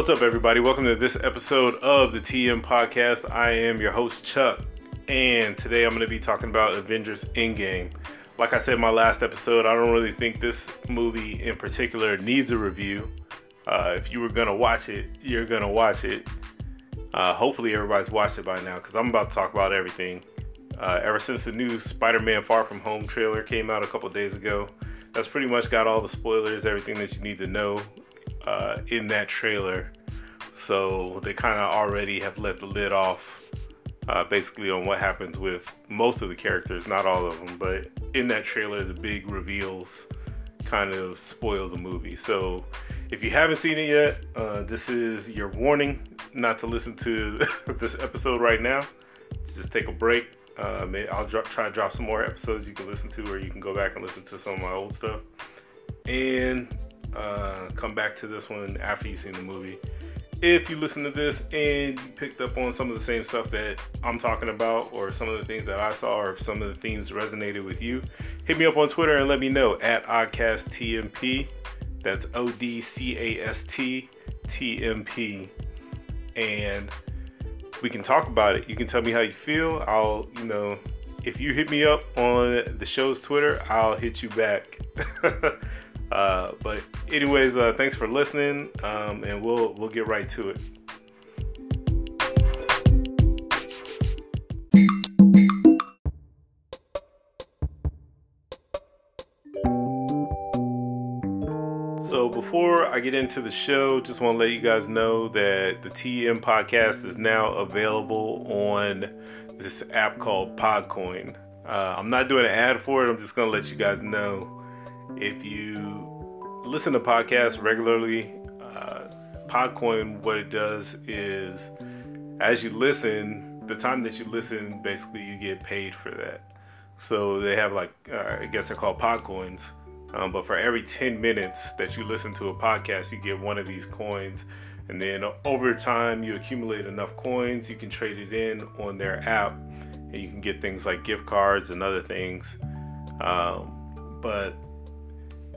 What's up, everybody? Welcome to this episode of the TM Podcast. I am your host, Chuck, and today I'm going to be talking about Avengers Endgame. Like I said in my last episode, I don't really think this movie in particular needs a review. Uh, if you were going to watch it, you're going to watch it. Uh, hopefully, everybody's watched it by now because I'm about to talk about everything. Uh, ever since the new Spider Man Far From Home trailer came out a couple days ago, that's pretty much got all the spoilers, everything that you need to know uh, in that trailer. So they kind of already have let the lid off, uh, basically on what happens with most of the characters, not all of them, but in that trailer, the big reveals kind of spoil the movie. So if you haven't seen it yet, uh, this is your warning not to listen to this episode right now. Just take a break. Uh, I'll try to drop some more episodes you can listen to, or you can go back and listen to some of my old stuff. And uh, come back to this one after you've seen the movie. If you listen to this and you picked up on some of the same stuff that I'm talking about, or some of the things that I saw, or if some of the themes resonated with you, hit me up on Twitter and let me know at OdcastTMP. That's O D C A S T T M P. And we can talk about it. You can tell me how you feel. I'll, you know, if you hit me up on the show's Twitter, I'll hit you back. Uh, but anyways, uh, thanks for listening, um, and we'll we'll get right to it. So before I get into the show, just want to let you guys know that the TM podcast is now available on this app called Podcoin. Uh, I'm not doing an ad for it. I'm just gonna let you guys know if you listen to podcasts regularly, uh, Podcoin, what it does is as you listen, the time that you listen, basically you get paid for that. So they have like, uh, I guess they're called Podcoins. Um, but for every 10 minutes that you listen to a podcast, you get one of these coins. And then over time, you accumulate enough coins, you can trade it in on their app, and you can get things like gift cards and other things. Um, but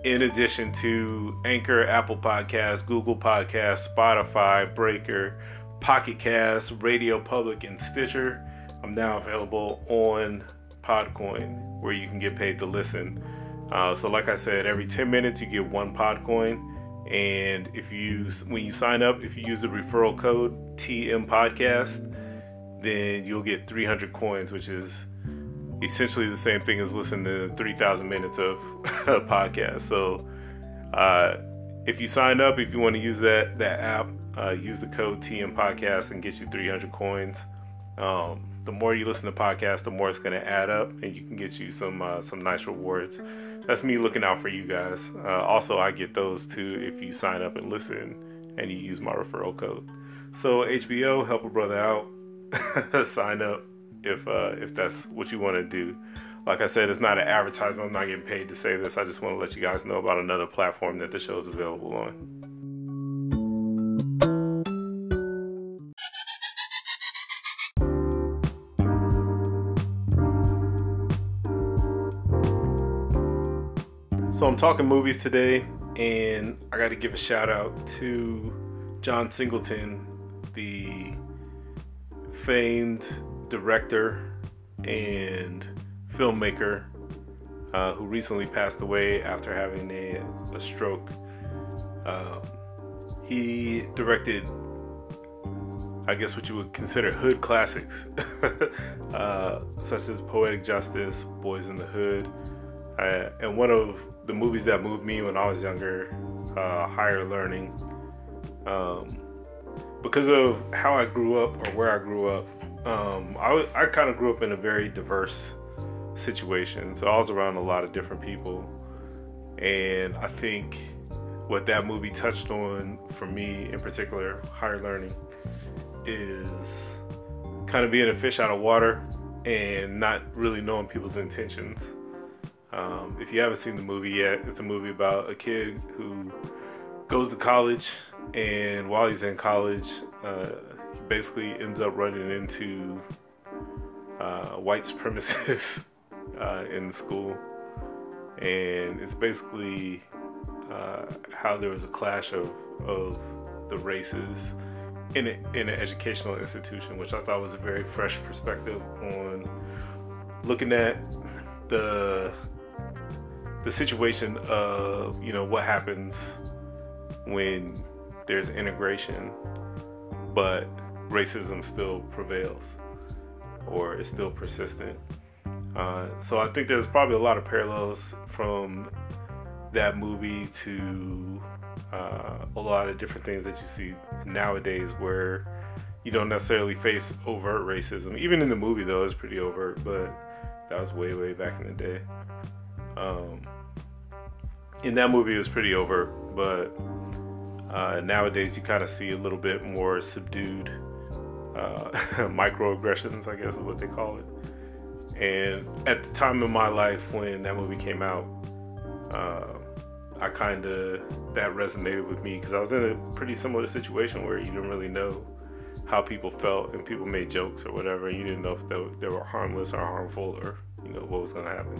in addition to Anchor, Apple Podcasts, Google Podcasts, Spotify, Breaker, Pocket Cast, Radio Public, and Stitcher. I'm now available on Podcoin where you can get paid to listen. Uh, so, like I said, every 10 minutes you get one Podcoin. And if you, when you sign up, if you use the referral code TM Podcast, then you'll get 300 coins, which is essentially the same thing as listening to 3,000 minutes of a podcast. So, uh, if you sign up, if you want to use that that app, uh, use the code TM Podcast and get you 300 coins. Um, the more you listen to podcasts, the more it's going to add up, and you can get you some uh, some nice rewards. That's me looking out for you guys. Uh, also, I get those too if you sign up and listen, and you use my referral code. So HBO, help a brother out. sign up if uh, if that's what you want to do. Like I said, it's not an advertisement. I'm not getting paid to say this. I just want to let you guys know about another platform that the show is available on. So I'm talking movies today, and I got to give a shout out to John Singleton, the famed director and filmmaker uh, who recently passed away after having a, a stroke. Uh, he directed, I guess, what you would consider hood classics, uh, such as Poetic Justice, Boyz n the Hood, uh, and one of the movies that moved me when I was younger, uh, Higher Learning. Um, because of how I grew up or where I grew up, um, I, I kind of grew up in a very diverse situation. So I was around a lot of different people. And I think what that movie touched on for me in particular, higher learning, is kind of being a fish out of water and not really knowing people's intentions. Um, if you haven't seen the movie yet, it's a movie about a kid who goes to college, and while he's in college, uh, basically ends up running into uh, white supremacists uh, in the school, and it's basically uh, how there was a clash of, of the races in a, in an educational institution, which I thought was a very fresh perspective on looking at the the situation of you know what happens when there's integration, but racism still prevails or is still persistent. Uh, so I think there's probably a lot of parallels from that movie to uh, a lot of different things that you see nowadays where you don't necessarily face overt racism. Even in the movie, though, it's pretty overt, but that was way, way back in the day. Um, in that movie, it was pretty overt, but uh, nowadays you kind of see a little bit more subdued uh, microaggressions, I guess is what they call it. And at the time of my life when that movie came out, uh, I kind of that resonated with me because I was in a pretty similar situation where you didn't really know how people felt and people made jokes or whatever. You didn't know if they, they were harmless or harmful or you know what was going to happen.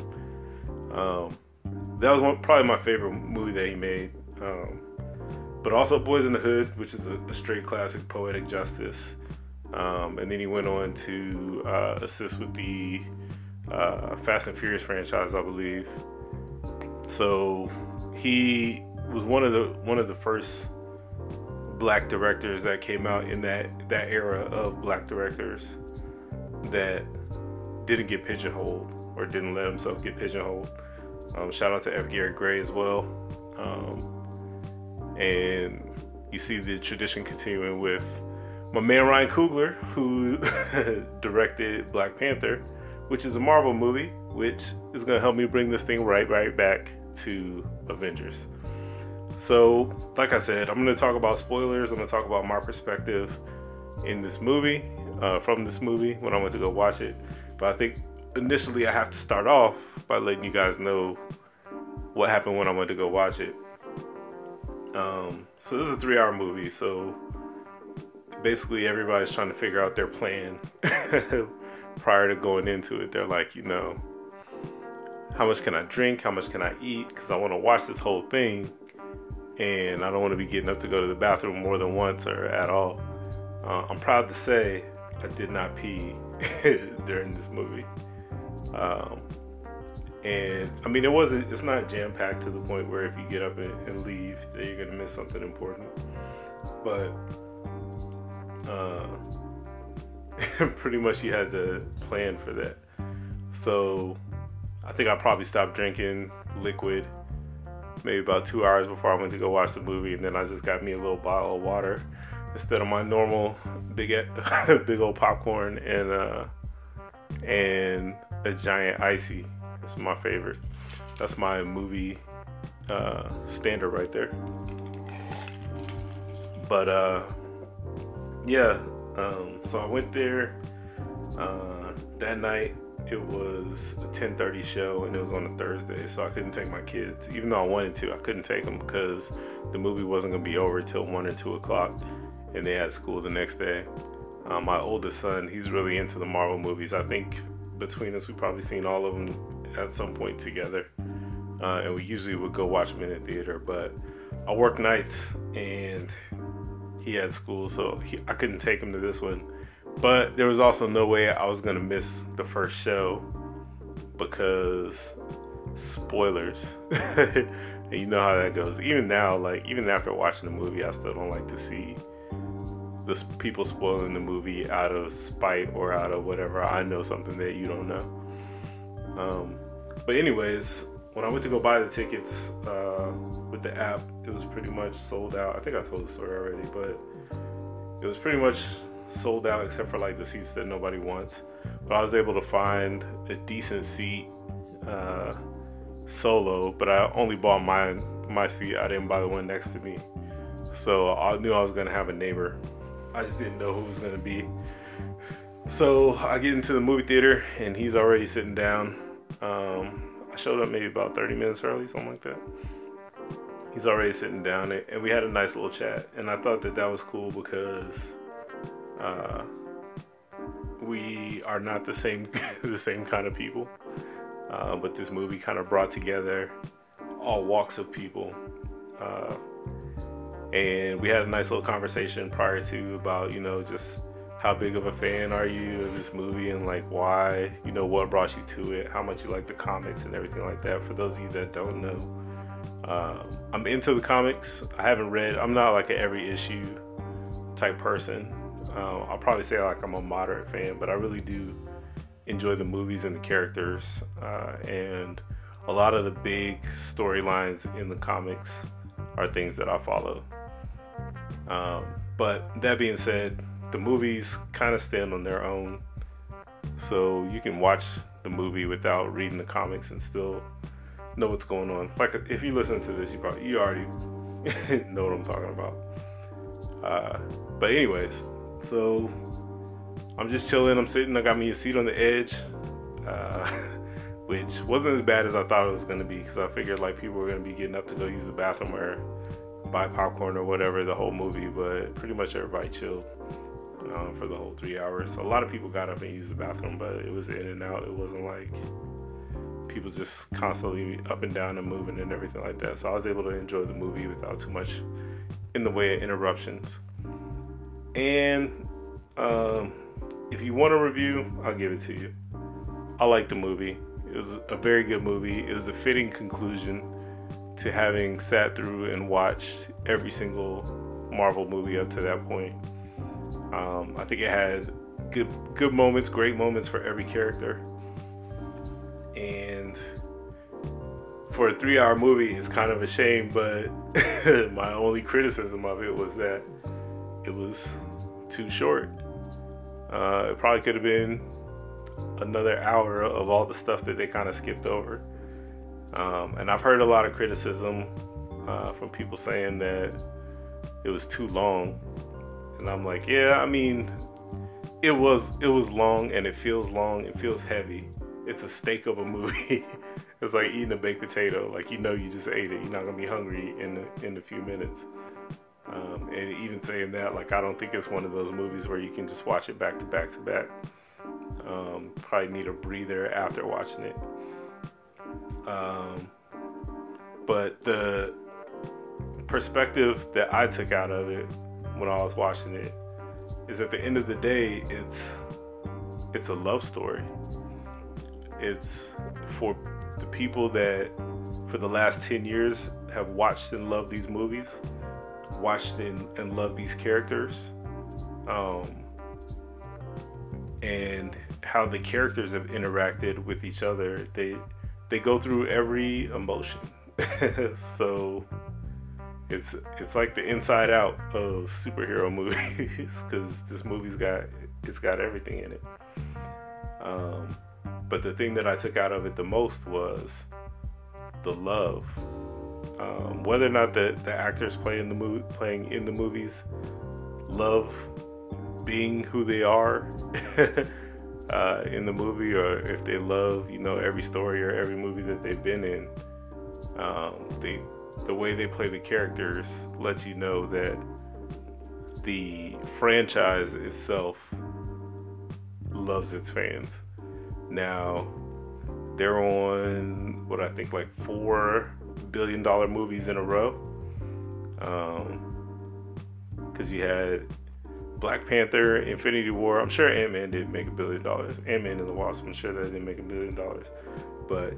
Um, that was one, probably my favorite movie that he made. Um, but also Boyz n the Hood, which is a, a straight classic poetic justice. Um, and then he went on to uh, assist with the uh, Fast and Furious franchise, I believe. So he was one of the one of the first black directors that came out in that that era of black directors that didn't get pigeonholed or didn't let himself get pigeonholed. Um, shout out to F. Gary Gray as well. Um, and you see the tradition continuing with my man Ryan Coogler, who directed Black Panther, which is a Marvel movie, which is going to help me bring this thing right, right back to Avengers. So, like I said, I'm going to talk about spoilers. I'm going to talk about my perspective in this movie, uh, from this movie when I went to go watch it. But I think initially I have to start off by letting you guys know what happened when I went to go watch it. Um, so this is a three-hour movie. So basically, everybody's trying to figure out their plan prior to going into it. They're like, you know, how much can I drink? How much can I eat? Because I want to watch this whole thing, and I don't want to be getting up to go to the bathroom more than once or at all. Uh, I'm proud to say I did not pee during this movie. Um, and I mean, it wasn't. It's not jam packed to the point where if you get up and, and, leave, that you're gonna miss something important. But uh, pretty much, you had to plan for that. So I think I probably stopped drinking liquid maybe about two hours before I went to go watch the movie, and then I just got me a little bottle of water instead of my normal big big old popcorn and uh, and a giant icy. It's my favorite. That's my movie uh, standard right there. But uh, yeah, um, so I went there uh, that night. It was a 10:30 show, and it was on a Thursday, so I couldn't take my kids. Even though I wanted to, I couldn't take them because the movie wasn't gonna be over till one or two o'clock, and they had school the next day. Uh, my oldest son, he's really into the Marvel movies. I think between us, we've probably seen all of them at some point together. Uh, and we usually would go watch them in the theater. But I work nights and he had school, so he, I couldn't take him to this one. But there was also no way I was to miss the first show because spoilers. you know how that goes. Even now, like, even after watching the movie, I still don't like to see the people spoiling the movie out of spite or out of whatever. I know something that you don't know. Um, but anyways, when I went to go buy the tickets uh, with the app, it was pretty much sold out. I think I told the story already, but it was pretty much sold out except for like the seats that nobody wants. But I was able to find a decent seat uh, solo, but I only bought my my seat. I didn't buy the one next to me, so I knew I was gonna have a neighbor. I just didn't know who it was gonna be. So I get into the movie theater and he's already sitting down. Um, I showed up maybe about 30 minutes early, something like that. He's already sitting down, and we had a nice little chat. And I thought that that was cool because uh, we are not the same the same kind of people. Uh, but this movie kind of brought together all walks of people. Uh, and we had a nice little conversation prior to about you know just how big of a fan are you of this movie and like why you know what brought you to it? How much you like the comics and everything like that? For those of you that don't know uh, i'm into the comics. I haven't read i'm not like an every issue type person. Uh, i'll probably say like i'm a moderate fan but i really do enjoy the movies and the characters uh, and a lot of the big storylines in the comics are things that i follow. Um, but that being said, the movies kind of stand on their own. So you can watch the movie without reading the comics and still know what's going on. Like if you listen to this, you probably you already know what I'm talking about. Uh, but anyways, so I'm just chilling. I'm sitting. I got me a seat on the edge, uh, which wasn't as bad as I thought it was gonna be because I figured like people were gonna be getting up to go use the bathroom or buy popcorn or whatever the whole movie, but pretty much everybody chilled um, for the whole three hours. A lot of people got up and used the bathroom, but it was in and out. It wasn't like people just constantly up and down and moving and everything like that. So I was able to enjoy the movie without too much in the way of interruptions. And um, if you want a review, I'll give it to you. I like the movie. It was a very good movie. It was a fitting conclusion to having sat through and watched every single Marvel movie up to that point. Um, I think it had good good moments, great moments for every character, and for a three-hour movie, it's kind of a shame. But my only criticism of it was that it was too short. Uh, it probably could have been another hour of all the stuff that they kind of skipped over. Um, and I've heard a lot of criticism uh, from people saying that it was too long. And I'm like, yeah, I mean, it was it was long and it feels long. It feels heavy. It's a steak of a movie. it's like eating a baked potato. Like you know, you just ate it. You're not gonna be hungry in the, in a few minutes. Um, and even saying that, like I don't think it's one of those movies where you can just watch it back to back to back. Um, probably need a breather after watching it. Um, but the perspective that I took out of it when I was watching it is at the end of the day, it's it's a love story. It's for the people that for the last 10 years have watched and loved these movies, watched and, and loved these characters, um, and how the characters have interacted with each other. They they go through every emotion. so it's it's like the inside out of superhero movies because this movie's got it's got everything in it. Um, but the thing that I took out of it the most was the love. Um, whether or not the, the actors playing the movie playing in the movies love being who they are uh, in the movie or if they love, you know, every story or every movie that they've been in. Um, they, the way they play the characters lets you know that the franchise itself loves its fans. Now, they're on what I think like four billion dollar movies in a row. Um because um, you had Black Panther, Infinity War. I'm sure Ant Man didn't make a billion dollars. Ant Man and the Wasp. I'm sure that didn't make a billion dollars. But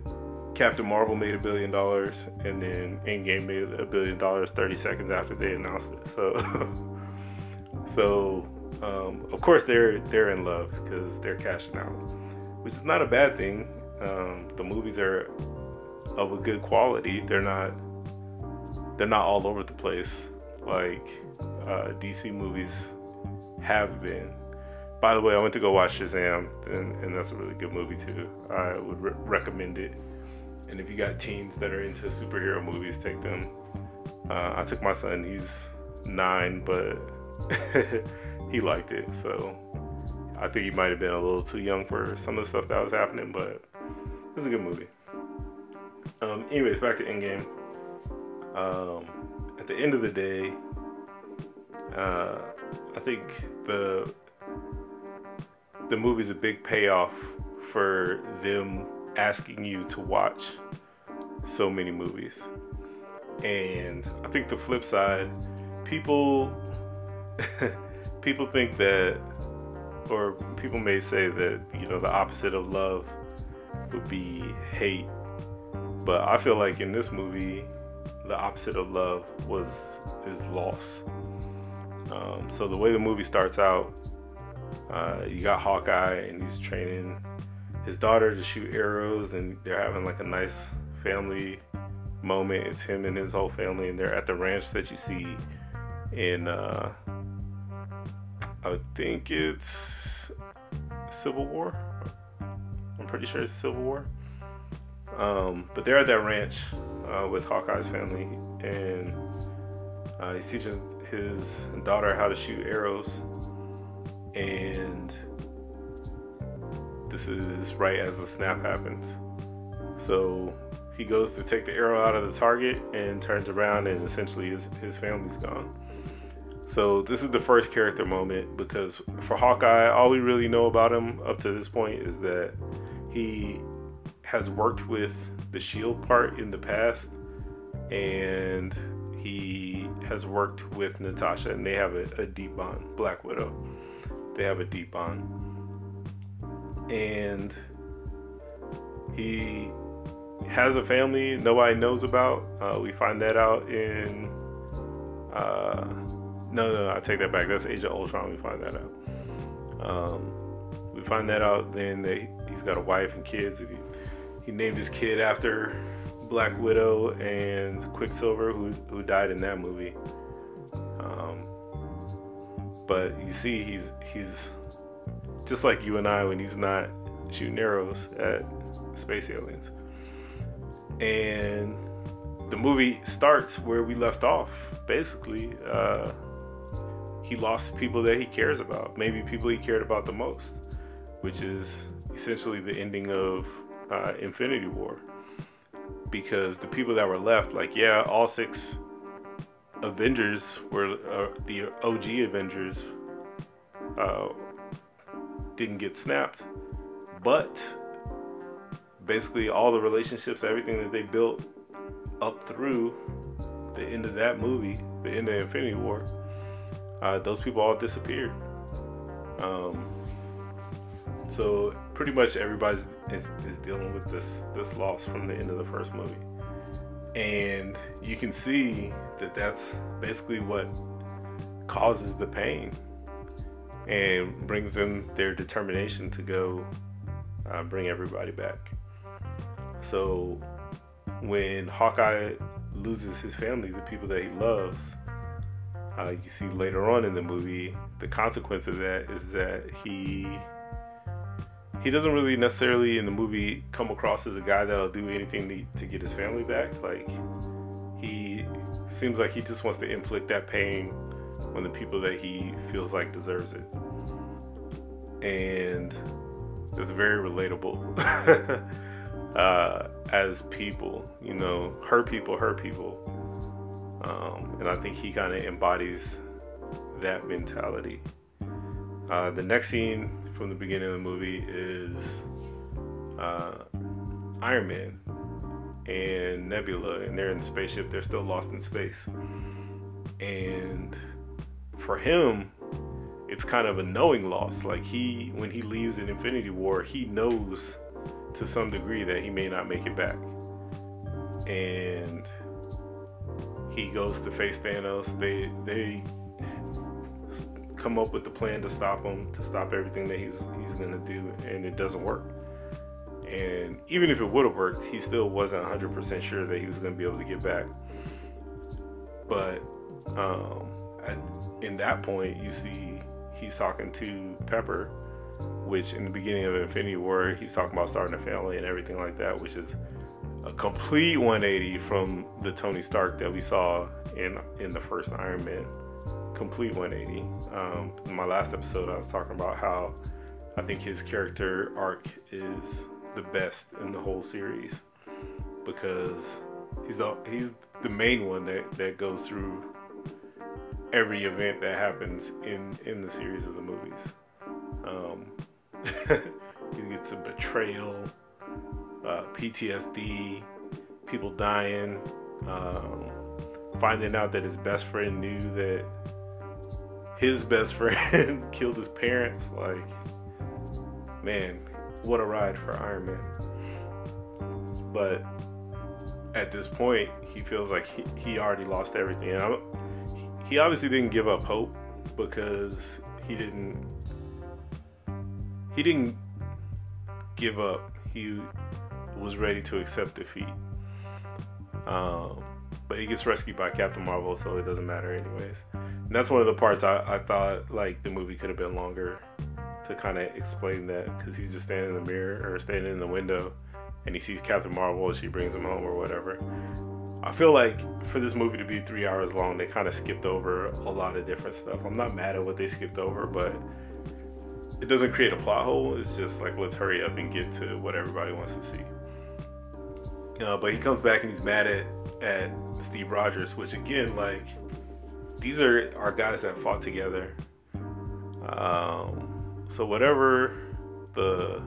Captain Marvel made a billion dollars, and then Endgame made a billion dollars 30 seconds after they announced it. So, so um, of course they're they're in love because they're cashing out, which is not a bad thing. Um, the movies are of a good quality. They're not they're not all over the place like uh, DC movies have been. By the way, I went to go watch Shazam, and, and that's a really good movie too. I would re- recommend it. And if you got teens that are into superhero movies, take them. Uh, I took my son; he's nine, but he liked it. So I think he might have been a little too young for some of the stuff that was happening, but it's a good movie. Um, anyways, back to Endgame. Um, at the end of the day, uh, I think the the movie's a big payoff for them asking you to watch so many movies. And I think the flip side people people think that or people may say that you know the opposite of love would be hate but i feel like in this movie the opposite of love was is loss um, so the way the movie starts out uh, you got hawkeye and he's training his daughter to shoot arrows and they're having like a nice family moment it's him and his whole family and they're at the ranch that you see in uh, I think it's Civil War. I'm pretty sure it's Civil War. Um, but they're at that ranch uh, with Hawkeye's family, and uh, he's teaching his daughter how to shoot arrows. And this is right as the snap happens. So he goes to take the arrow out of the target and turns around, and essentially his, his family's gone. So this is the first character moment because for Hawkeye, all we really know about him up to this point is that he has worked with the Shield part in the past, and he has worked with Natasha, and they have a, a deep bond. Black Widow, they have a deep bond, and he has a family nobody knows about. Uh, we find that out in. Uh, no, no, I take that back. That's Age of Ultron. We find that out. Um, we find that out. Then they, he's got a wife and kids. He, he named his kid after Black Widow and Quicksilver, who who died in that movie. Um, but you see, he's he's just like you and I when he's not shooting arrows at space aliens. And the movie starts where we left off, basically. Uh, he lost people that he cares about, maybe people he cared about the most, which is essentially the ending of uh, Infinity War. Because the people that were left, like, yeah, all six Avengers were uh, the OG Avengers uh, didn't get snapped, but basically all the relationships, everything that they built up through the end of that movie, the end of Infinity War, uh, those people all disappeared. Um, so pretty much everybody is, is dealing with this this loss from the end of the first movie, and you can see that that's basically what causes the pain and brings them their determination to go uh, bring everybody back. So when Hawkeye loses his family, the people that he loves, uh, you see later on in the movie, the consequence of that is that he he doesn't really necessarily in the movie come across as a guy that'll do anything to, to get his family back. Like he seems like he just wants to inflict that pain on the people that he feels like deserves it, and it's very relatable uh, as people. You know, hurt people, hurt people um, and I think he kind of embodies that mentality. Uh, the next scene from the beginning of the movie is uh, Iron Man and Nebula, and they're in the spaceship. They're still lost in space. And for him, it's kind of a knowing loss. Like he, when he leaves in Infinity War, he knows to some degree that he may not make it back. And he goes to face Thanos. They they come up with the plan to stop him, to stop everything that he's he's gonna do, and it doesn't work. And even if it would have worked, he still wasn't 100% sure that he was gonna be able to get back. But um, at, in that point, you see he's talking to Pepper, which in the beginning of Infinity War, he's talking about starting a family and everything like that, which is a complete 180 from the Tony Stark that we saw in in the first Iron Man. Complete 180. Um, in my last episode, I was talking about how I think his character arc is the best in the whole series because he's the he's the main one that, that goes through every event that happens in in the series of the movies. Um, he gets a betrayal uh, PTSD, people dying, um, finding out that his best friend knew that his best friend killed his parents. Like, man, what a ride for Iron Man. But at this point, he feels like he, he already lost everything. And he obviously didn't give up hope because he didn't he didn't give up. He was ready to accept defeat. Um, but he gets rescued by Captain Marvel, so it doesn't matter anyways. And that's one of the parts I, I thought like the movie could have been longer to kind of explain that because he's just standing in the mirror or standing in the window and he sees Captain Marvel she brings him home or whatever. I feel like for this movie to be three hours long, they kind of skipped over a lot of different stuff. I'm not mad at what they skipped over, but it doesn't create a plot hole. It's just like let's hurry up and get to what everybody wants to see. Uh, but he comes back and he's mad at at Steve Rogers, which again, like these are our guys that fought together. Um, so whatever the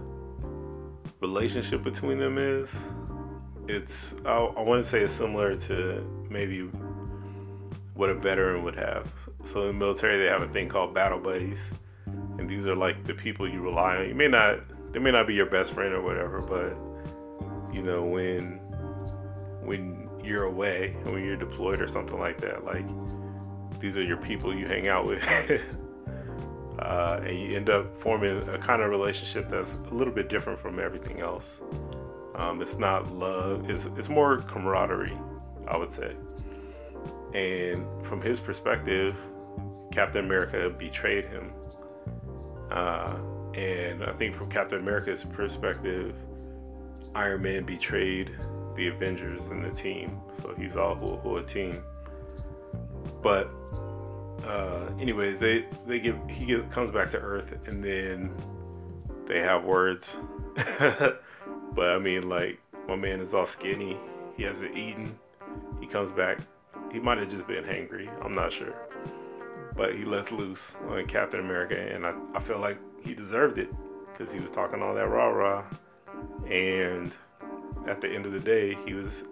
relationship between them is, it's I, I want to say it's similar to maybe what a veteran would have. So in the military, they have a thing called battle buddies, and these are like the people you rely on. You may not, they may not be your best friend or whatever, but you know when when you're away, when you're deployed or something like that, like these are your people you hang out with. uh, and you end up forming a kind of relationship that's a little bit different from everything else. Um, it's not love; it's it's more camaraderie, I would say. And from his perspective, Captain America betrayed him. Uh, and I think from Captain America's perspective, Iron Man betrayed the Avengers and the team. So he's all who, who a team. But uh, anyways, they they get he get, comes back to Earth and then they have words. but I mean, like my man is all skinny. He hasn't eaten. He comes back. He might have just been hangry. I'm not sure. But he lets loose on Captain America, and I, I feel like he deserved it because he was talking all that rah rah. And at the end of the day, he was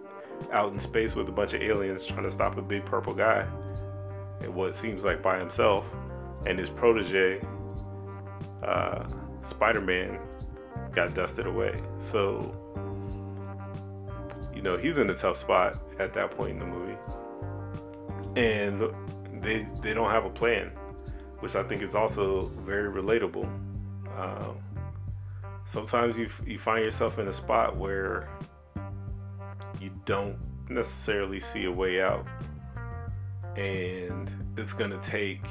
out in space with a bunch of aliens trying to stop a big purple guy and what seems like by himself and his protege uh, spider-man got dusted away. So you know he's in a tough spot at that point in the movie. And they they don't have a plan which i think is also very relatable. Um, sometimes you, you find yourself in a spot where you don't necessarily see a way out. And it's gonna take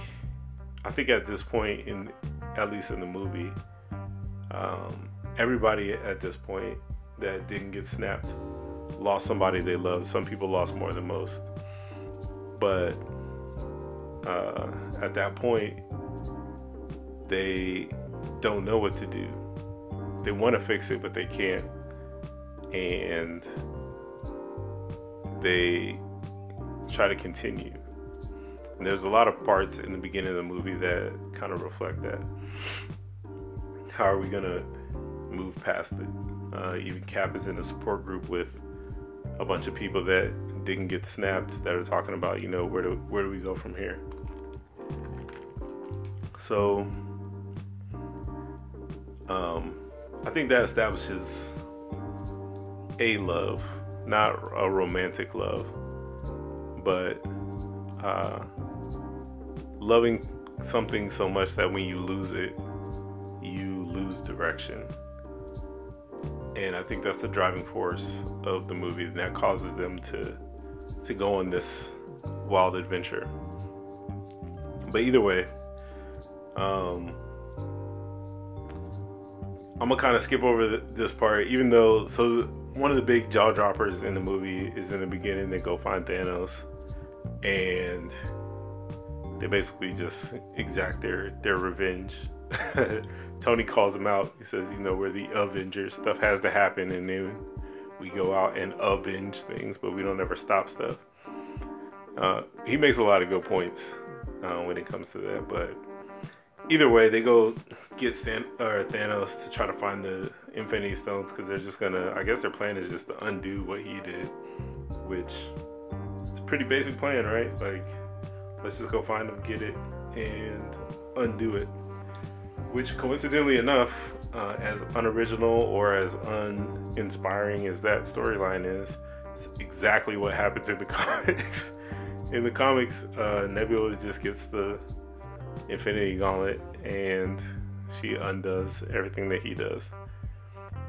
i think at this point in at least in the movie um, everybody at this point that didn't get snapped lost somebody they loved some people lost more than most. But uh, at that point they don't know what to do. They want to fix it but they can't. And they try to continue. And there's a lot of parts in the beginning of the movie that kind of reflect that. How are we gonna move past it? Uh, even Cap is in a support group with a bunch of people that didn't get snapped that are talking about, you know, where do where do we go from here? So, um, I think that establishes a love, not a romantic love, but uh, loving something so much that when you lose it, you lose direction. And I think that's the driving force of the movie, and that causes them to to go on this wild adventure. But either way, um, I'm gonna kind of skip over this part, even though so one of the big jaw droppers in the movie is in the beginning. They go find Thanos, and they basically just exact their their revenge. Tony calls him out. He says, "You know, we're the Avengers. Stuff has to happen, and then we go out and avenge things, but we don't ever stop stuff." Uh, he makes a lot of good points uh, when it comes to that. But either way, they go get Stan- or Thanos to try to find the Infinity Stones because they're just gonna. I guess their plan is just to undo what he did, which it's a pretty basic plan, right? Like, let's just go find them, get it, and undo it. Which, coincidentally enough, uh, as unoriginal or as uninspiring as that storyline is, it's exactly what happens in the comics. in the comics, uh, Nebula just gets the Infinity Gauntlet and she undoes everything that he does.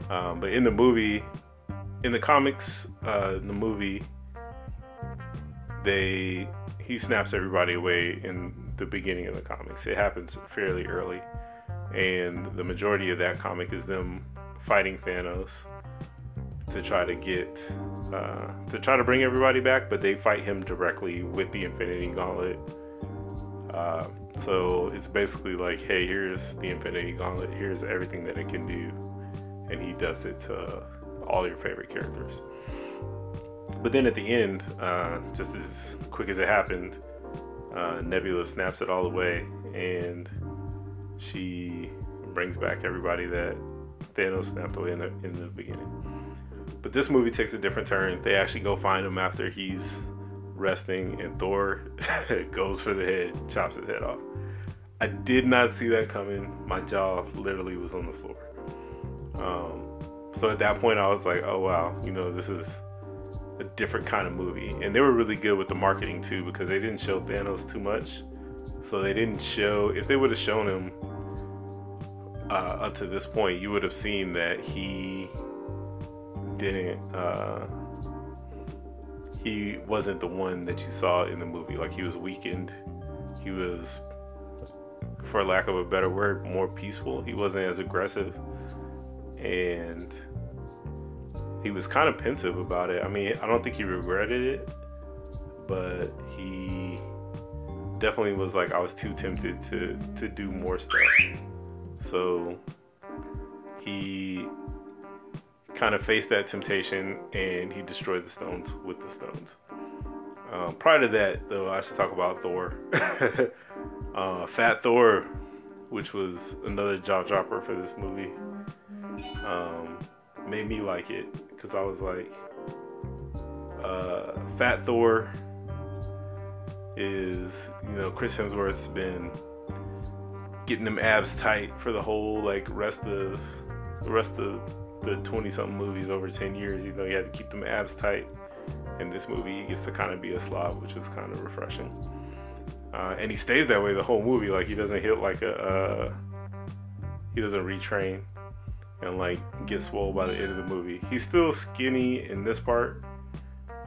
Um, but in the movie, in the comics, uh, in the movie, they he snaps everybody away in the beginning of the comics. It happens fairly early, and the majority of that comic is them fighting Thanos to try to get uh, to try to bring everybody back, but they fight him directly with the Infinity Gauntlet. Uh, so it's basically like, hey, here's the Infinity Gauntlet. Here's everything that it can do, and he does it to all your favorite characters. But then at the end, uh, just as quick as it happened, uh, Nebula snaps it all away, and she brings back everybody that Thanos snapped away in the, in the beginning. But this movie takes a different turn. They actually go find him after he's resting, and Thor goes for the head, chops his head off. I did not see that coming. My jaw literally was on the floor. Um, so at that point, I was like, oh wow, you know, this is a different kind of movie. And they were really good with the marketing too because they didn't show Thanos too much. So they didn't show, if they would have shown him uh, up to this point, you would have seen that he didn't. Uh, he wasn't the one that you saw in the movie. Like he was weakened. He was, for lack of a better word, more peaceful. He wasn't as aggressive, and he was kind of pensive about it. I mean, I don't think he regretted it, but definitely was like, I was too tempted to to do more stuff. So he kind of faced that temptation and he destroyed the stones with the stones. Um, prior to that, though, I should talk about Thor. uh, Fat Thor, which was another jaw dropper for this movie, um, made me like it because I was like, uh, Fat Thor is, you know, Chris Hemsworth's been getting them abs tight for the whole like rest of the rest of the 20 something movies over 10 years, you know, he had to keep them abs tight. In this movie, he gets to kind of be a slob, which is kind of refreshing. Uh, and he stays that way the whole movie. Like, he doesn't hit like a, uh, he doesn't retrain and like get swole by the end of the movie. He's still skinny in this part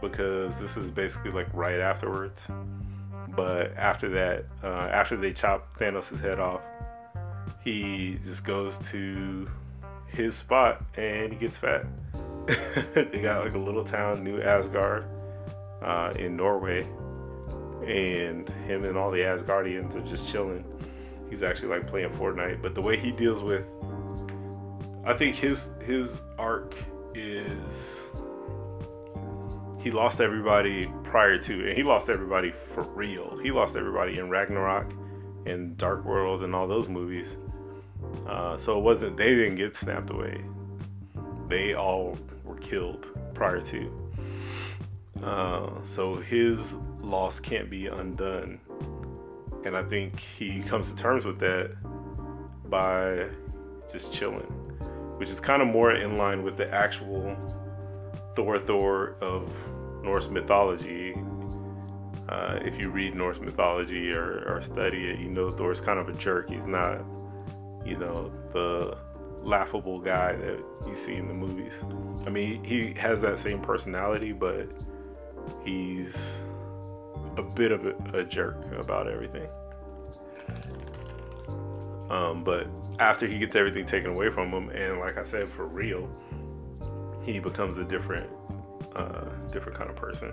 because this is basically like right afterwards. But after that, uh, after they chop Thanos' head off, he just goes to his spot and he gets fat. they got like a little town, New Asgard, uh, in Norway, and him and all the Asgardians are just chilling. He's actually like playing Fortnite, but the way he deals with, I think his his arc is he lost everybody prior to, and he lost everybody for real. He lost everybody in Ragnarok, and Dark World, and all those movies uh, so it wasn't they didn't get snapped away. They all were killed prior to. Uh, so his loss can't be undone, and I think he comes to terms with that by just chilling, which is kind of more in line with the actual Thor Thor of Norse mythology. Uh, if you read Norse mythology or, or study it, you know Thor's kind of a jerk. He's not you know, the laughable guy that you see in the movies. I mean, he has that same personality, but he's a bit of a, a jerk about everything. Um, but after he gets everything taken away from him, and like I said, for real, he becomes a different, uh, different kind of person.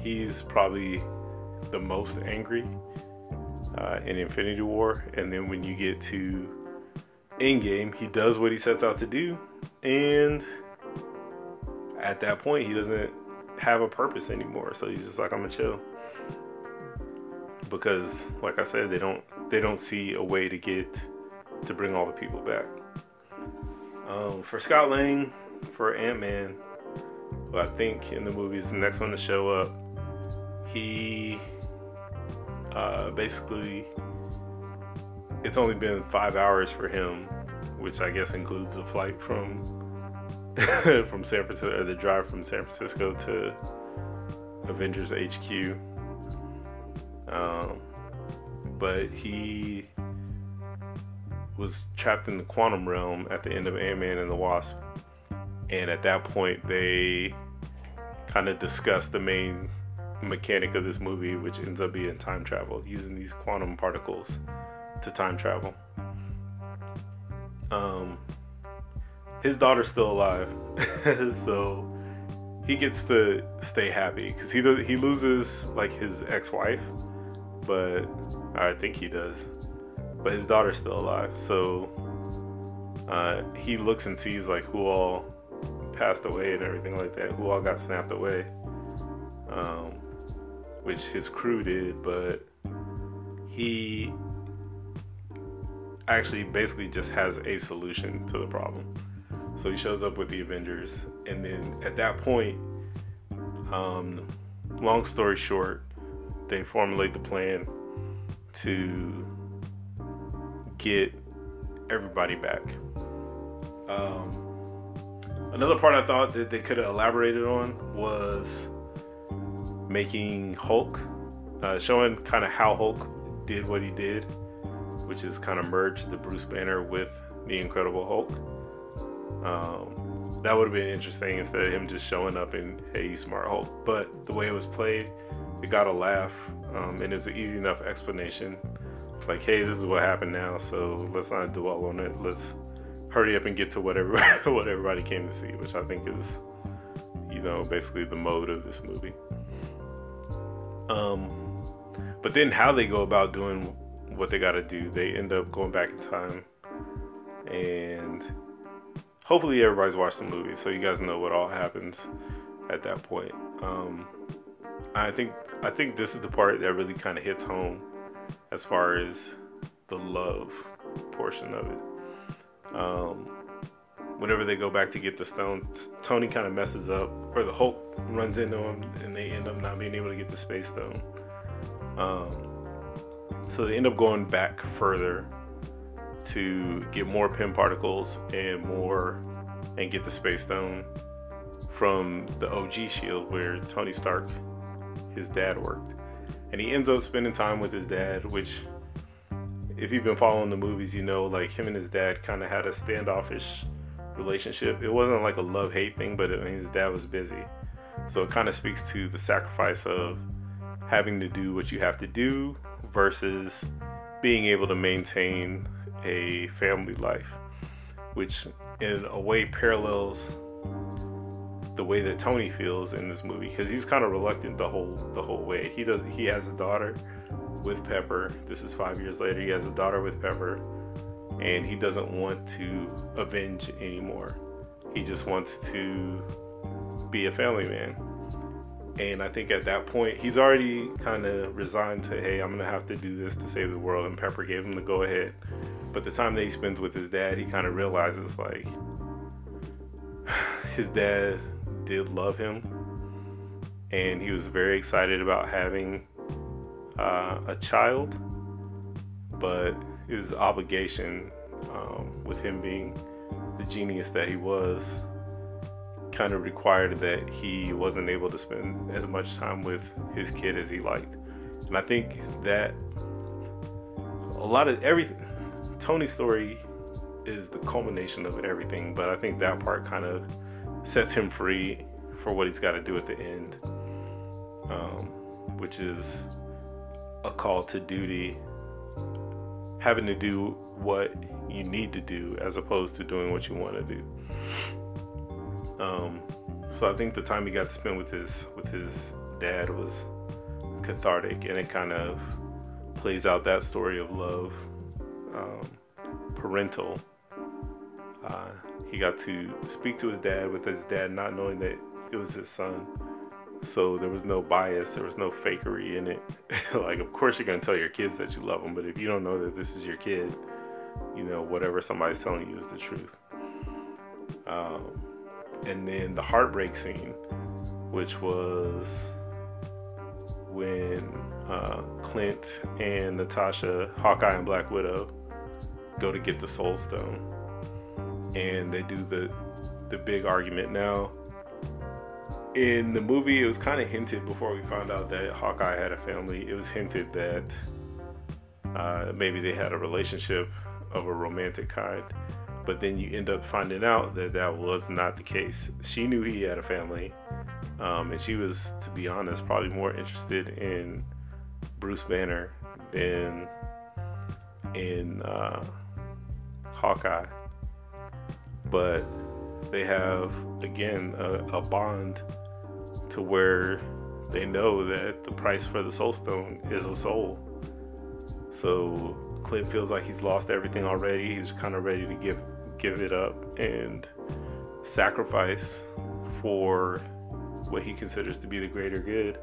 He's probably the most angry uh, in Infinity War, and then when you get to Endgame, he does what he sets out to do, and at that point, he doesn't have a purpose anymore. So he's just like, I'm gonna chill because, like I said, they don't they don't see a way to get to bring all the people back. Um, for Scott Lang, for Ant Man, who I think in the movie is the next one to show up, he uh, basically it's only been five hours for him, which I guess includes the flight from from San Francisco, or the drive from San Francisco to Avengers HQ. Um, but he was trapped in the quantum realm at the end of Ant Man and the Wasp, and at that point they kind of discuss the main mechanic of this movie, which ends up being time travel, using these quantum particles to time travel. Um, his daughter's still alive, so he gets to stay happy because he he loses like his ex-wife, but I think he does. But his daughter's still alive, so uh, he looks and sees like who all passed away and everything like that, who all got snapped away, um, which his crew did, but he actually basically just has a solution to the problem. So he shows up with the Avengers, and then at that point, um, long story short, they formulate the plan to get everybody back. Um, another part I thought that they could have elaborated on was making Hulk, uh, showing kind of how Hulk did what he did which is kind of merged the Bruce Banner with the Incredible Hulk. Um, that would have been interesting instead of him just showing up and hey, smart Hulk. But the way it was played, it got a laugh, um, and it's an easy enough explanation. Like, hey, this is what happened now, so let's not dwell on it. Let's hurry up and get to what everybody, came to see, which I think is, you know, basically the mode of this movie. Um, but then how they go about doing what they got to do. They end up going back in time, and hopefully everybody's watched the movie, so you guys know what all happens at that point. Um, I think I think this is the part that really kind of hits home as far as the love portion of it. Um, whenever they go back to get the stone, Tony kind of messes up, or the Hulk runs into him, and they end up not being able to get the space stone. Um, so they end up going back further to get more Pym particles and more and get the space stone from the OG shield where Tony Stark, his dad, worked. And he ends up spending time with his dad, which if you've been following the movies, you know like him and his dad kind of had a standoffish relationship. It wasn't like a love hate thing, but I mean, his dad was busy. So it kind of speaks to the sacrifice of having to do what you have to do versus being able to maintain a family life, which in a way parallels the way that Tony feels in this movie because he's kind of reluctant the whole the whole way. He does he has a daughter with Pepper. This is 5 years later. He has a daughter with Pepper and he doesn't want to avenge anymore. He just wants to be a family man. And I think at that point, he's already kind of resigned to, hey, I'm going to have to do this to save the world. And Pepper gave him the go ahead. But the time that he spends with his dad, he kind of realizes, like, his dad did love him. And he was very excited about having uh, a child. But his obligation, um, with him being the genius that he was, kind of required that he wasn't able to spend as much time with his kid as he liked. And I think that a lot of everything, Tony's story is the culmination of everything, but I think that part kind of sets him free for what he's got to do at the end, um, which is a call to duty, having to do what you need to do as opposed to doing what you want to do. Um, so I think the time he got to spend with his with his dad was cathartic, and it kind of plays out that story of love, um, parental. Uh, he got to speak to his dad with his dad not knowing that it was his son. So there was no bias, there was no fakery in it. like, of course, you're gonna tell your kids that you love them, but if you don't know that this is your kid, you know whatever somebody's telling you is the truth. Um, and then the heartbreak scene, which was when uh, Clint and Natasha, Hawkeye and Black Widow, go to get the Soul Stone, and they do the the big argument. Now, in the movie, it was kind of hinted before we found out that Hawkeye had a family. It was hinted that uh, maybe they had a relationship of a romantic kind, but then you end up finding out that that was not the case. She knew he had a family, um, and she was, to be honest, probably more interested in Bruce Banner than in uh, Hawkeye. But they have, again, a, a bond to where they know that the price for the Soul Stone is a soul. So Clint feels like he's lost everything already. He's kind of ready to give give it up and sacrifice for what he considers to be the greater good.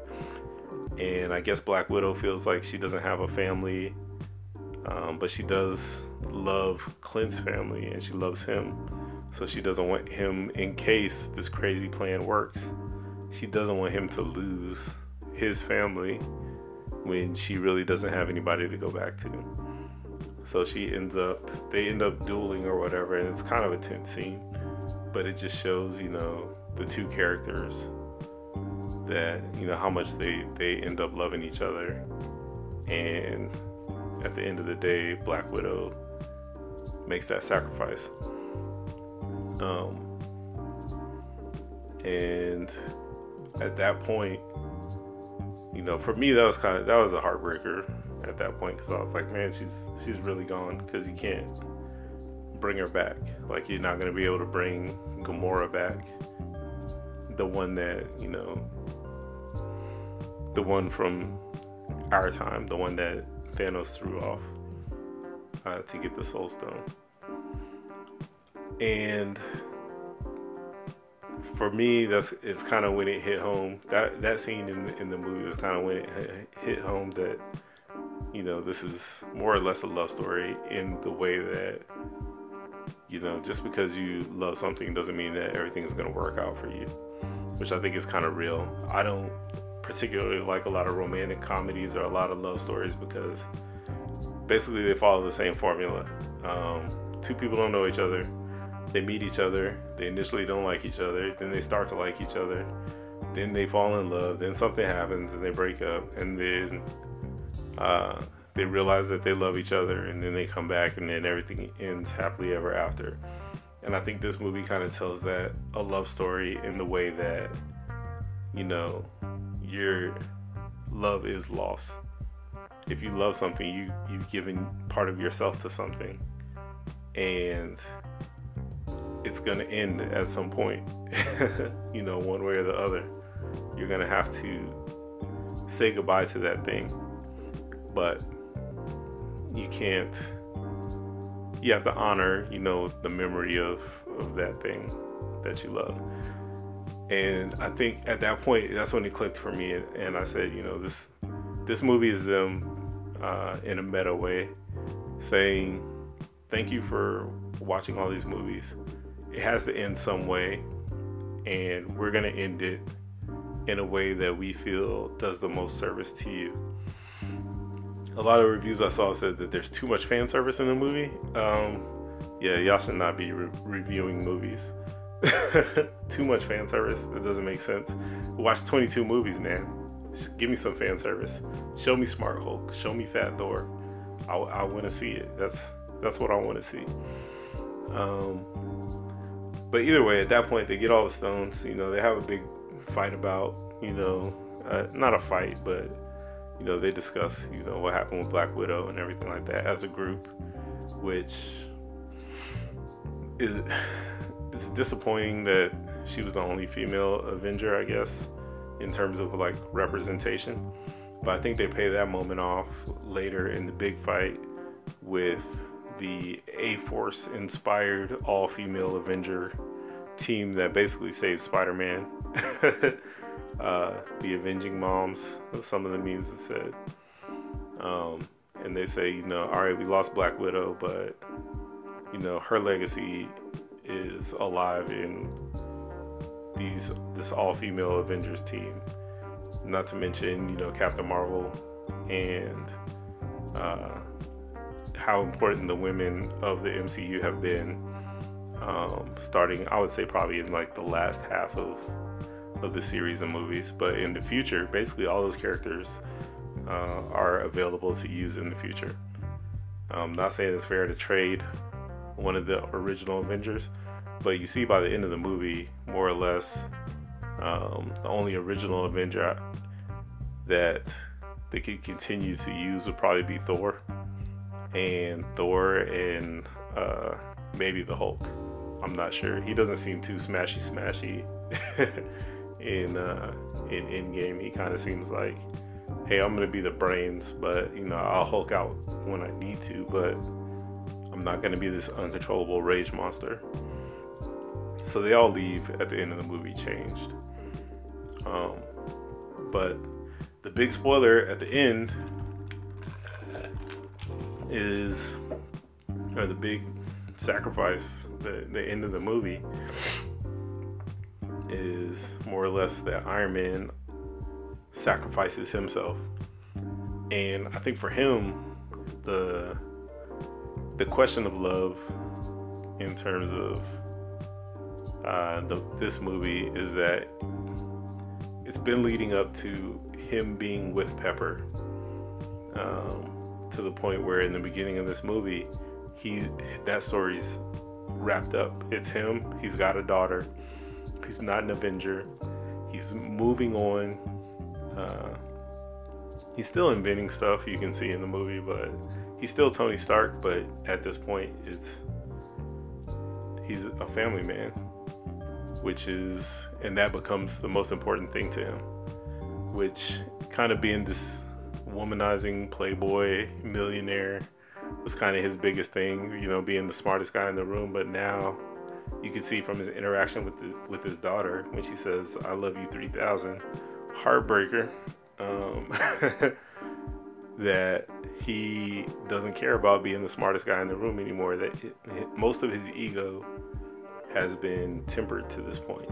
And I guess Black Widow feels like she doesn't have a family, um, but she does love Clint's family and she loves him. So she doesn't want him, in case this crazy plan works, she doesn't want him to lose his family when she really doesn't have anybody to go back to. So she ends up, they end up dueling or whatever, and it's kind of a tense scene, but it just shows, you know, the two characters that, you know, how much they, they end up loving each other. And at the end of the day, Black Widow makes that sacrifice. Um, and at that point, you know, for me that was kind of that was a heartbreaker at that point because I was like, man, she's she's really gone because you can't bring her back. Like you're not gonna be able to bring Gamora back, the one that you know, the one from our time, the one that Thanos threw off uh, to get the Soul Stone, and for me, that's it's kind of when it hit home. That that scene in the, in the movie was kind of when it hit home that you know this is more or less a love story in the way that you know just because you love something doesn't mean that everything's going to work out for you, which I think is kind of real. I don't particularly like a lot of romantic comedies or a lot of love stories because basically they follow the same formula. Um, two people don't know each other they meet each other. They initially don't like each other. Then they start to like each other. Then they fall in love. Then something happens and they break up. And then uh, they realize that they love each other. And then they come back and then everything ends happily ever after. And I think this movie kind of tells that a love story in the way that, you know, your love is lost. If you love something, you you've given part of yourself to something, and it's going to end at some point, you know, one way or the other. You're going to have to say goodbye to that thing. But you can't, you have to honor, you know, the memory of, of that thing that you love. And I think at that point, that's when it clicked for me. And, and I said, you know, this, this movie is them uh, in a meta way saying, thank you for watching all these movies it has to end some way, and we're going to end it in a way that we feel does the most service to you. A lot of reviews I saw said that there's too much fan service in the movie. Um, yeah, y'all should not be re- reviewing movies. too much fan service. It doesn't make sense. Watch 22 movies, man. Give me some fan service. Show me Smart Hulk. Show me Fat Thor. I, I want to see it. That's that's what I want to see. Um, but either way, at that point, they get all the stones. You know, they have a big fight about, you know, uh, not a fight, but you know, they discuss, you know, what happened with Black Widow and everything like that as a group, which is it's disappointing that she was the only female Avenger, I guess, in terms of like representation. But I think they pay that moment off later in the big fight with the A Force inspired all female Avenger team that basically saved Spider Man. uh, the Avenging Moms, some of the memes that said. Um, and they say, you know, all right, we lost Black Widow, but, you know, her legacy is alive in these this all female Avengers team. not to mention, you know, Captain Marvel and uh, how important the women of the MCU have been. Um, starting, I would say, probably in like the last half of of the series of movies, but in the future, basically all those characters uh, are available to use in the future. I'm not saying it's fair to trade one of the original Avengers, but you see by the end of the movie, more or less, um, the only original Avenger that they could continue to use would probably be Thor, and Thor and uh, maybe the Hulk. I'm not sure. He doesn't seem too smashy smashy in uh, in Endgame. He kind of seems like, hey, I'm gonna be the brains, but you know I'll Hulk out when I need to, but I'm not gonna be this uncontrollable rage monster. So they all leave at the end of the movie changed. Um, but the big spoiler at the end is, or the big sacrifice, the, the end of the movie is more or less that Iron Man sacrifices himself. And I think for him, the the question of love in terms of uh, the, this movie is that it's been leading up to him being with Pepper um, to the point where in the beginning of this movie, he that story's wrapped up. It's him. He's got a daughter. He's not an Avenger. He's moving on. Uh, he's still inventing stuff you can see in the movie, but he's still Tony Stark. But at this point, it's he's a family man which is, and that becomes the most important thing to him, which kind of being this womanizing playboy millionaire was kind of his biggest thing, you know, being the smartest guy in the room. But now you can see from his interaction with the, with his daughter when she says, "I love you 3000," heartbreaker. Um, that he doesn't care about being the smartest guy in the room anymore. That it, it, most of his ego has been tempered to this point.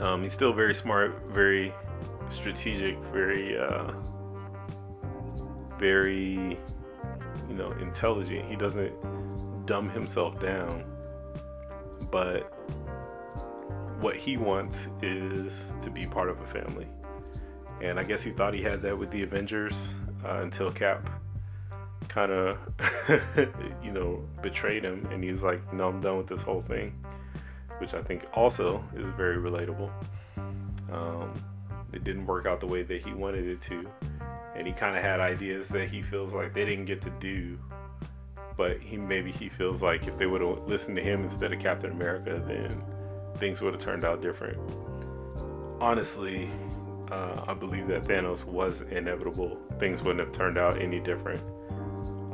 Um, he's still very smart, very strategic, very, uh, very, you know, intelligent. He doesn't dumb himself down, but what he wants is to be part of a family. And I guess he thought he had that with the Avengers uh, until Cap kind of, you know, betrayed him, and he's like, "No, I'm done with this whole thing," which I think also is very relatable. Um, it didn't work out the way that he wanted it to, and he kind of had ideas that he feels like they didn't get to do, but he maybe he feels like if they would have listened to him instead of Captain America, then things would have turned out different. Honestly, uh, I believe that Thanos was inevitable. Things wouldn't have turned out any different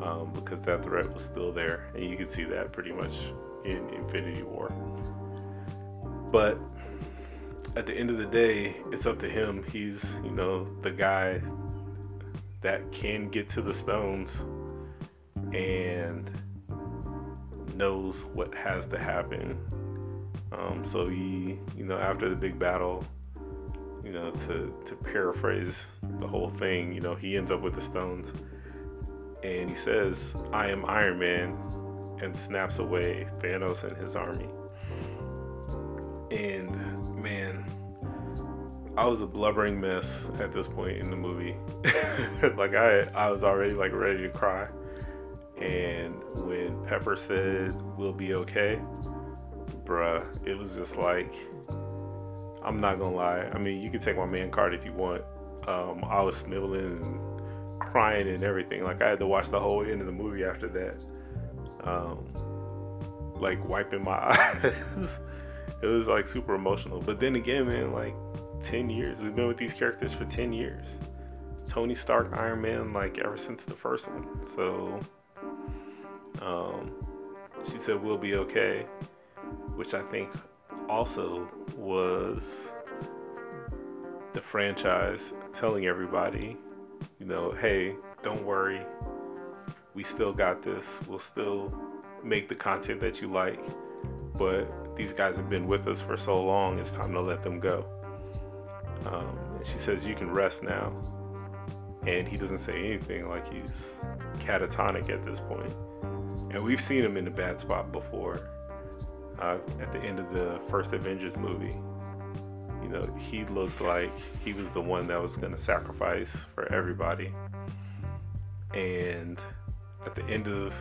um, because that threat was still there, and you can see that pretty much in Infinity War. But at the end of the day, it's up to him. He's, you know, the guy that can get to the stones and knows what has to happen. Um, so he, you know, after the big battle, you know, to to paraphrase the whole thing, you know, he ends up with the stones and he says, I am Iron Man, and snaps away Thanos and his army. And I was a blubbering mess at this point in the movie. like I I was already like ready to cry. And when Pepper said we'll be okay, bruh, it was just like I'm not gonna lie. I mean, you can take my man card if you want. Um, I was sniveling and crying and everything. Like I had to watch the whole end of the movie after that. Um, like wiping my eyes. it was like super emotional. But then again, man, like 10 years. We've been with these characters for 10 years. Tony Stark, Iron Man, like ever since the first one. So, um, she said we'll be okay, which I think also was the franchise telling everybody you know, hey, don't worry, we still got this. We'll still make the content that you like, but these guys have been with us for so long, it's time to let them go. Um, And she says, You can rest now. And he doesn't say anything like he's catatonic at this point. And we've seen him in a bad spot before. Uh, at the end of the first Avengers movie, you know, he looked like he was the one that was going to sacrifice for everybody. And at the end of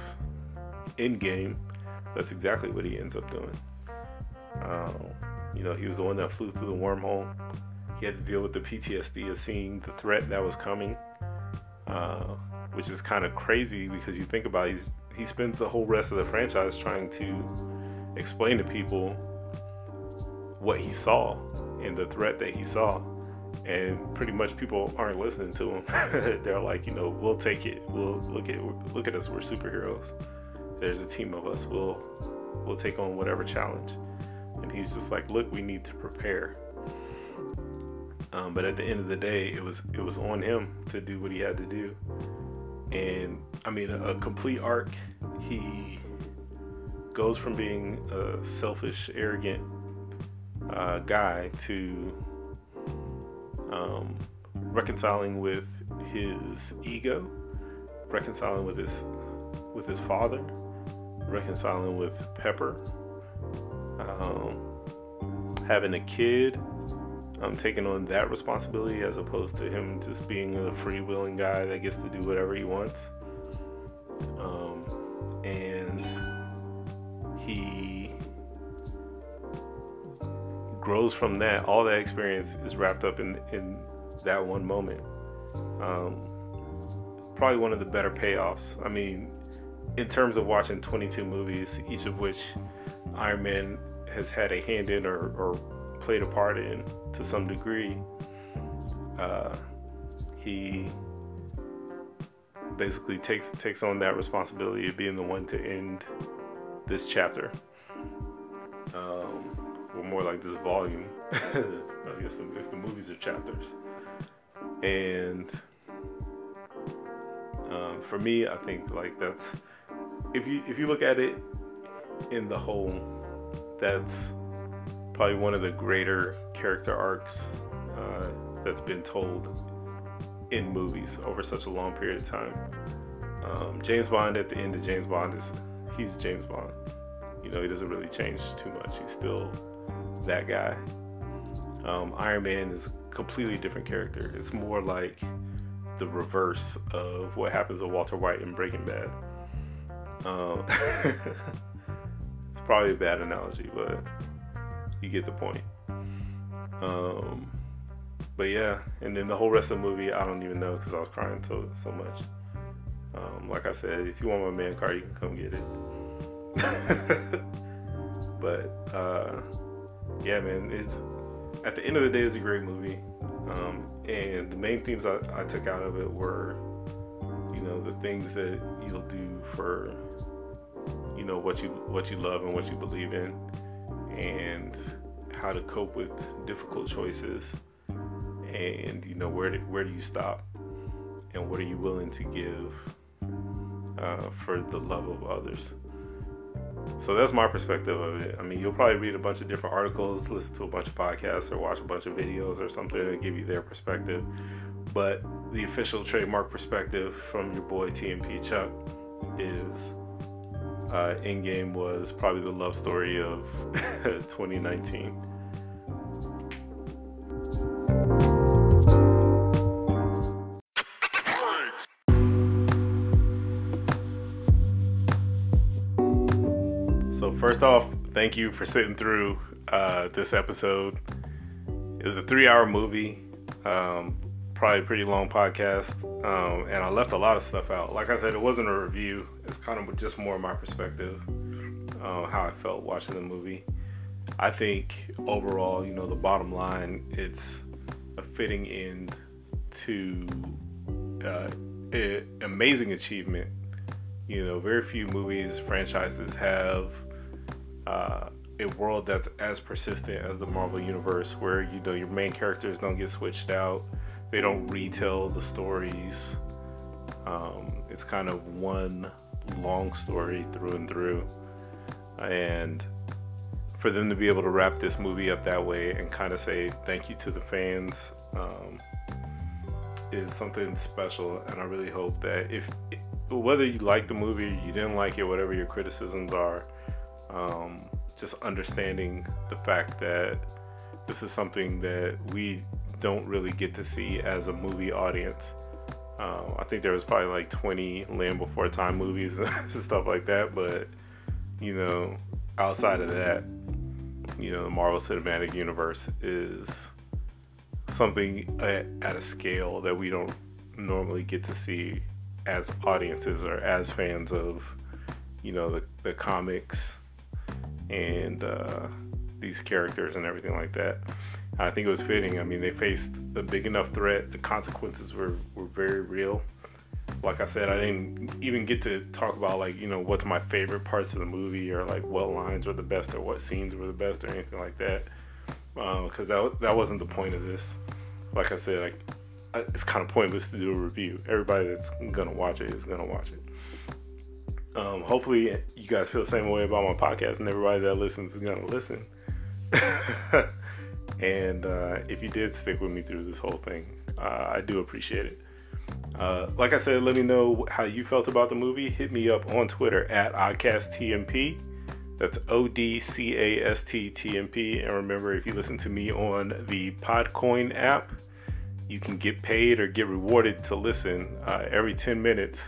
Endgame, that's exactly what he ends up doing. Um, you know, he was the one that flew through the wormhole. He had to deal with the PTSD of seeing the threat that was coming, uh, which is kind of crazy because you think about it, he's he spends the whole rest of the franchise trying to explain to people what he saw and the threat that he saw. And pretty much people aren't listening to him. They're like, you know, we'll take it. We'll look at look at us. We're superheroes. There's a team of us. We'll we'll take on whatever challenge. And he's just like, look, we need to prepare. Um, but at the end of the day, it was it was on him to do what he had to do and I mean a, a complete arc. He goes from being a selfish, arrogant uh, guy to um, reconciling with his ego, reconciling with his with his father, reconciling with Pepper, um, having a kid, um, taking on that responsibility as opposed to him just being a freewheeling guy that gets to do whatever he wants. Um, and he grows from that. All that experience is wrapped up in in that one moment. Um, probably one of the better payoffs. I mean, in terms of watching 22 movies, each of which Iron Man has had a hand in or, or played a part in to some degree. Uh, he basically takes takes on that responsibility of being the one to end this chapter, um, or more like this volume. I guess if the movies are chapters, and um, for me, I think like that's if you if you look at it in the whole, that's probably one of the greater character arcs uh, that's been told in movies over such a long period of time. Um, James Bond at the end of James Bond is he's James Bond. You know, he doesn't really change too much. He's still that guy. Um, Iron Man is a completely different character. It's more like the reverse of what happens to Walter White in Breaking Bad. Um, it's probably a bad analogy, but you get the point. Um, but yeah, and then the whole rest of the movie, I don't even know because I was crying so so much. Um, like I said, if you want my man card, you can come get it. but uh, yeah, man, it's at the end of the day, it's a great movie. Um, and the main themes I, I took out of it were, you know, the things that you'll do for, you know, what you what you love and what you believe in, and how to cope with difficult choices and you know where do, where do you stop and what are you willing to give uh, for the love of others? So that's my perspective of it. I mean you'll probably read a bunch of different articles listen to a bunch of podcasts or watch a bunch of videos or something and give you their perspective. But the official trademark perspective from your boy tmp chuck is uh, Endgame was probably the love story of 2019. So, first off, thank you for sitting through uh, this episode. It was a three hour movie. Um, probably pretty long podcast, um, and I left a lot of stuff out. Like I said, it wasn't a review. It's kind of just more my perspective, uh, how I felt watching the movie. I think overall, you know, the bottom line, it's a fitting end to uh, amazing achievement. You know, very few movies, franchises have uh, a world that's as persistent as the Marvel Universe, where you know your main characters don't get switched out they don't retell the stories. Um, it's kind of one long story through and through. And for them to be able to wrap this movie up that way and kind of say thank you to the fans um, is something special, and I really hope that if whether you like the movie, you didn't like it, whatever your criticisms are, um, just understanding the fact that this is something that we don't really get to see as a movie audience. Um, I think there was probably like 20 Land Before Time movies and stuff like that, but you know, outside of that, you know, the Marvel Cinematic Universe is something at, at a scale that we don't normally get to see as audiences or as fans of, you know, the, the comics and uh, these characters and everything like that. I think it was fitting. I mean, they faced a big enough threat. The consequences were, were very real. Like I said, I didn't even get to talk about like you know what's my favorite parts of the movie or like what lines were the best or what scenes were the best or anything like that, because um, that that wasn't the point of this. Like I said, like it's kind of pointless to do a review. Everybody that's gonna watch it is gonna watch it. Um, hopefully, you guys feel the same way about my podcast, and everybody that listens is gonna listen. and uh, if you did stick with me through this whole thing, uh, I do appreciate it. Uh, like I said, let me know how you felt about the movie. Hit me up on Twitter at OdcastTMP. That's O D C A S T T M P. And remember, if you listen to me on the Podcoin app, you can get paid or get rewarded to listen. Uh, every 10 minutes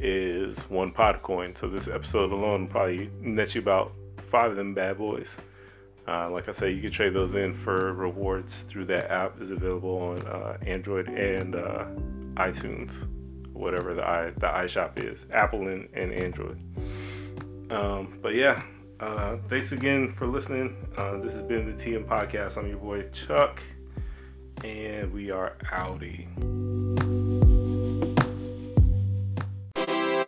is one Podcoin. So this episode alone probably net you about five of them bad boys. Uh, like I said, you can trade those in for rewards through that app. is available on uh, Android and uh, iTunes, whatever the i the iShop is, Apple and, and Android. Um, but yeah, uh, thanks again for listening. Uh, this has been the TM Podcast. I'm your boy Chuck, and we are outie.